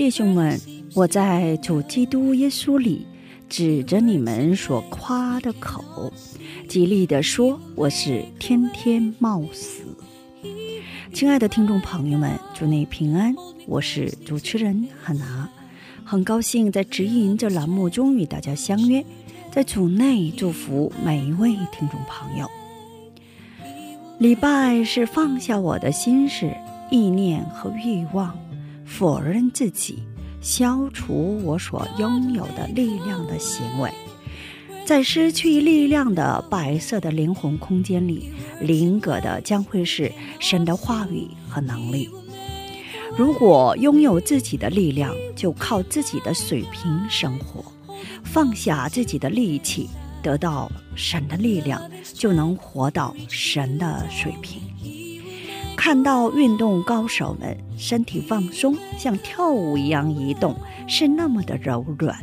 弟兄们，我在主基督耶稣里指着你们所夸的口，极力地说，我是天天冒死。亲爱的听众朋友们，祝你平安，我是主持人汉娜，很高兴在指引这栏目中与大家相约，在主内祝福每一位听众朋友。礼拜是放下我的心事、意念和欲望，否认自己，消除我所拥有的力量的行为。在失去力量的白色的灵魂空间里，灵格的将会是神的话语和能力。如果拥有自己的力量，就靠自己的水平生活，放下自己的力气，得到神的力量，就能活到神的水平。看到运动高手们身体放松，像跳舞一样移动，是那么的柔软。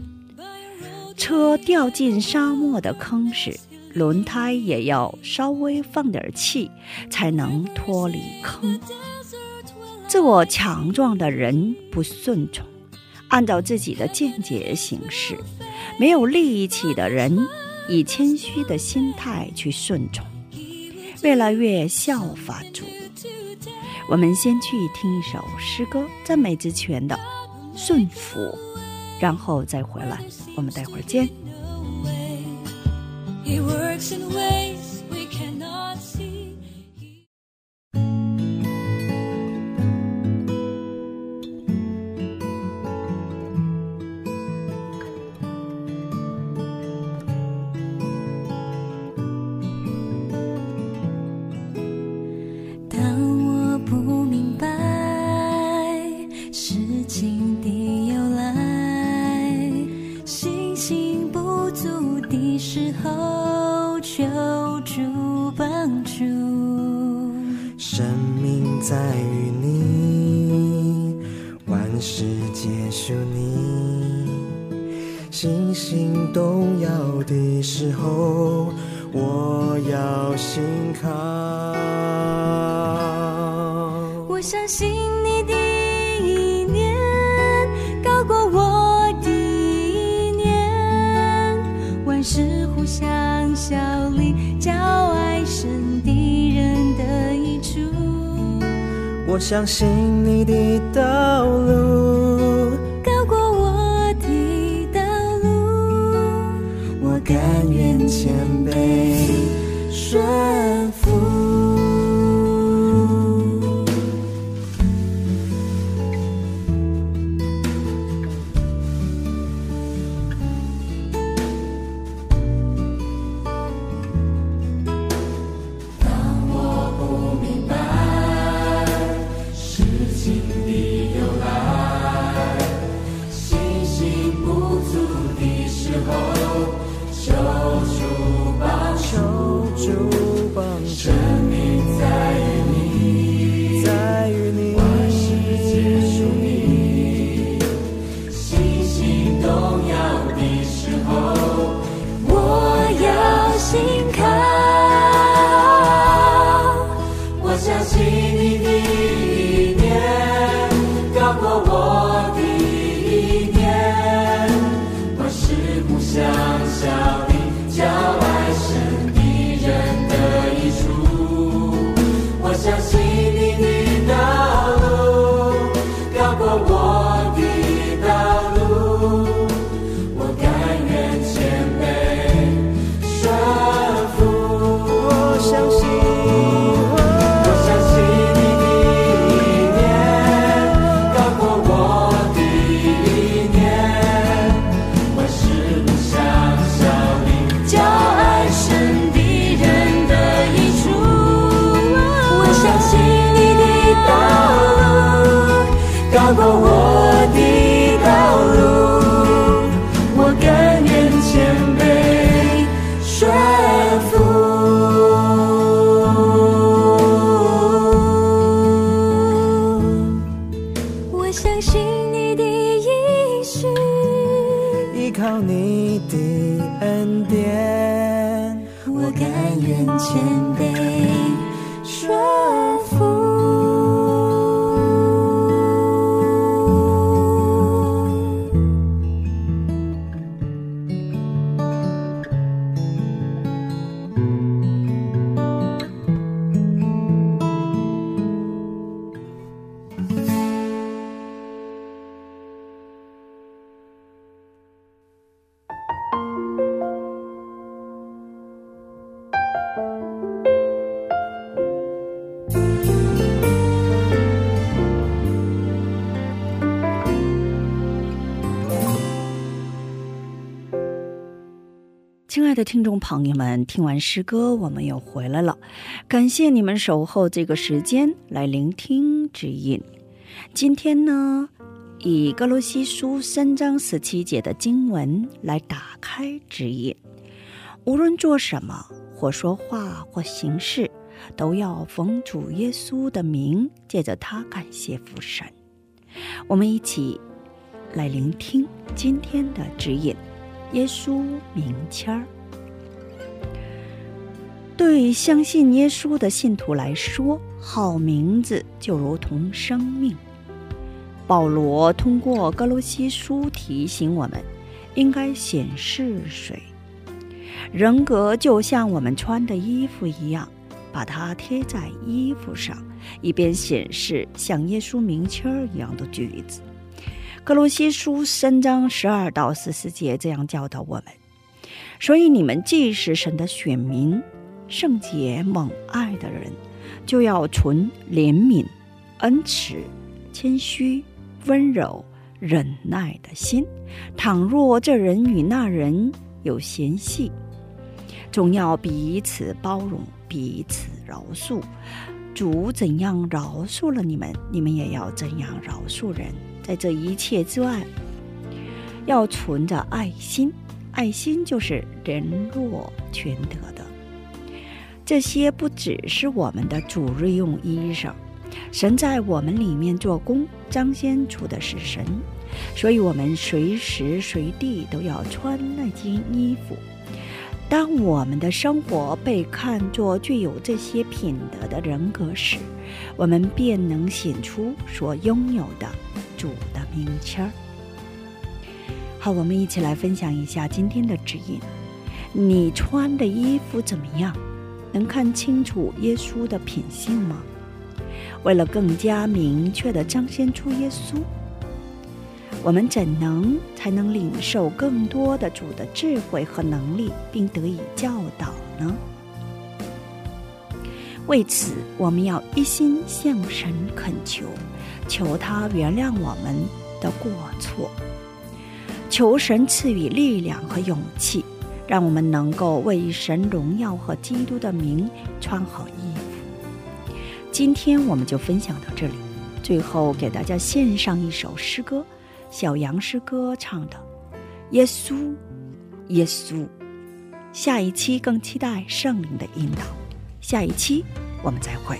车掉进沙漠的坑时，轮胎也要稍微放点气，才能脱离坑。自我强壮的人不顺从，按照自己的见解行事；没有力气的人以谦虚的心态去顺从，越来越效法主。我们先去听一首诗歌，赞美之泉的《顺服》，然后再回来。我们待会儿见。He works in way 求助帮助。生命在于你，万事皆属你。星星动摇的时候，我要信靠。我相信我相信你的道路，高过我的道路，我甘愿谦卑。顺我相信我的道路，我甘愿谦卑顺服。我相信你的应许，依靠你的恩典，我甘愿谦卑顺的听众朋友们，听完诗歌，我们又回来了。感谢你们守候这个时间来聆听指引。今天呢，以哥罗西书三章十七节的经文来打开指引。无论做什么，或说话，或行事，都要奉主耶稣的名，借着他感谢父神。我们一起来聆听今天的指引。耶稣名签儿，对相信耶稣的信徒来说，好名字就如同生命。保罗通过哥罗西书提醒我们，应该显示谁。人格就像我们穿的衣服一样，把它贴在衣服上，以便显示像耶稣名签儿一样的句子。格罗西书三章十二到十四节这样教导我们：所以你们既是神的选民，圣洁蒙爱的人，就要存怜悯、恩慈、谦虚、温柔、忍耐的心。倘若这人与那人有嫌隙，总要彼此包容，彼此饶恕。主怎样饶恕了你们，你们也要怎样饶恕人。在这一切之外，要存着爱心，爱心就是人若全得的。这些不只是我们的主日用衣裳，神在我们里面做工，彰显出的是神，所以我们随时随地都要穿那件衣服。当我们的生活被看作具有这些品德的人格时，我们便能显出所拥有的。主的名签儿。好，我们一起来分享一下今天的指引。你穿的衣服怎么样？能看清楚耶稣的品性吗？为了更加明确地彰显出耶稣，我们怎能才能领受更多的主的智慧和能力，并得以教导呢？为此，我们要一心向神恳求。求他原谅我们的过错，求神赐予力量和勇气，让我们能够为神荣耀和基督的名穿好衣服。今天我们就分享到这里，最后给大家献上一首诗歌，小杨诗歌唱的《耶稣，耶稣》。下一期更期待圣灵的引导，下一期我们再会。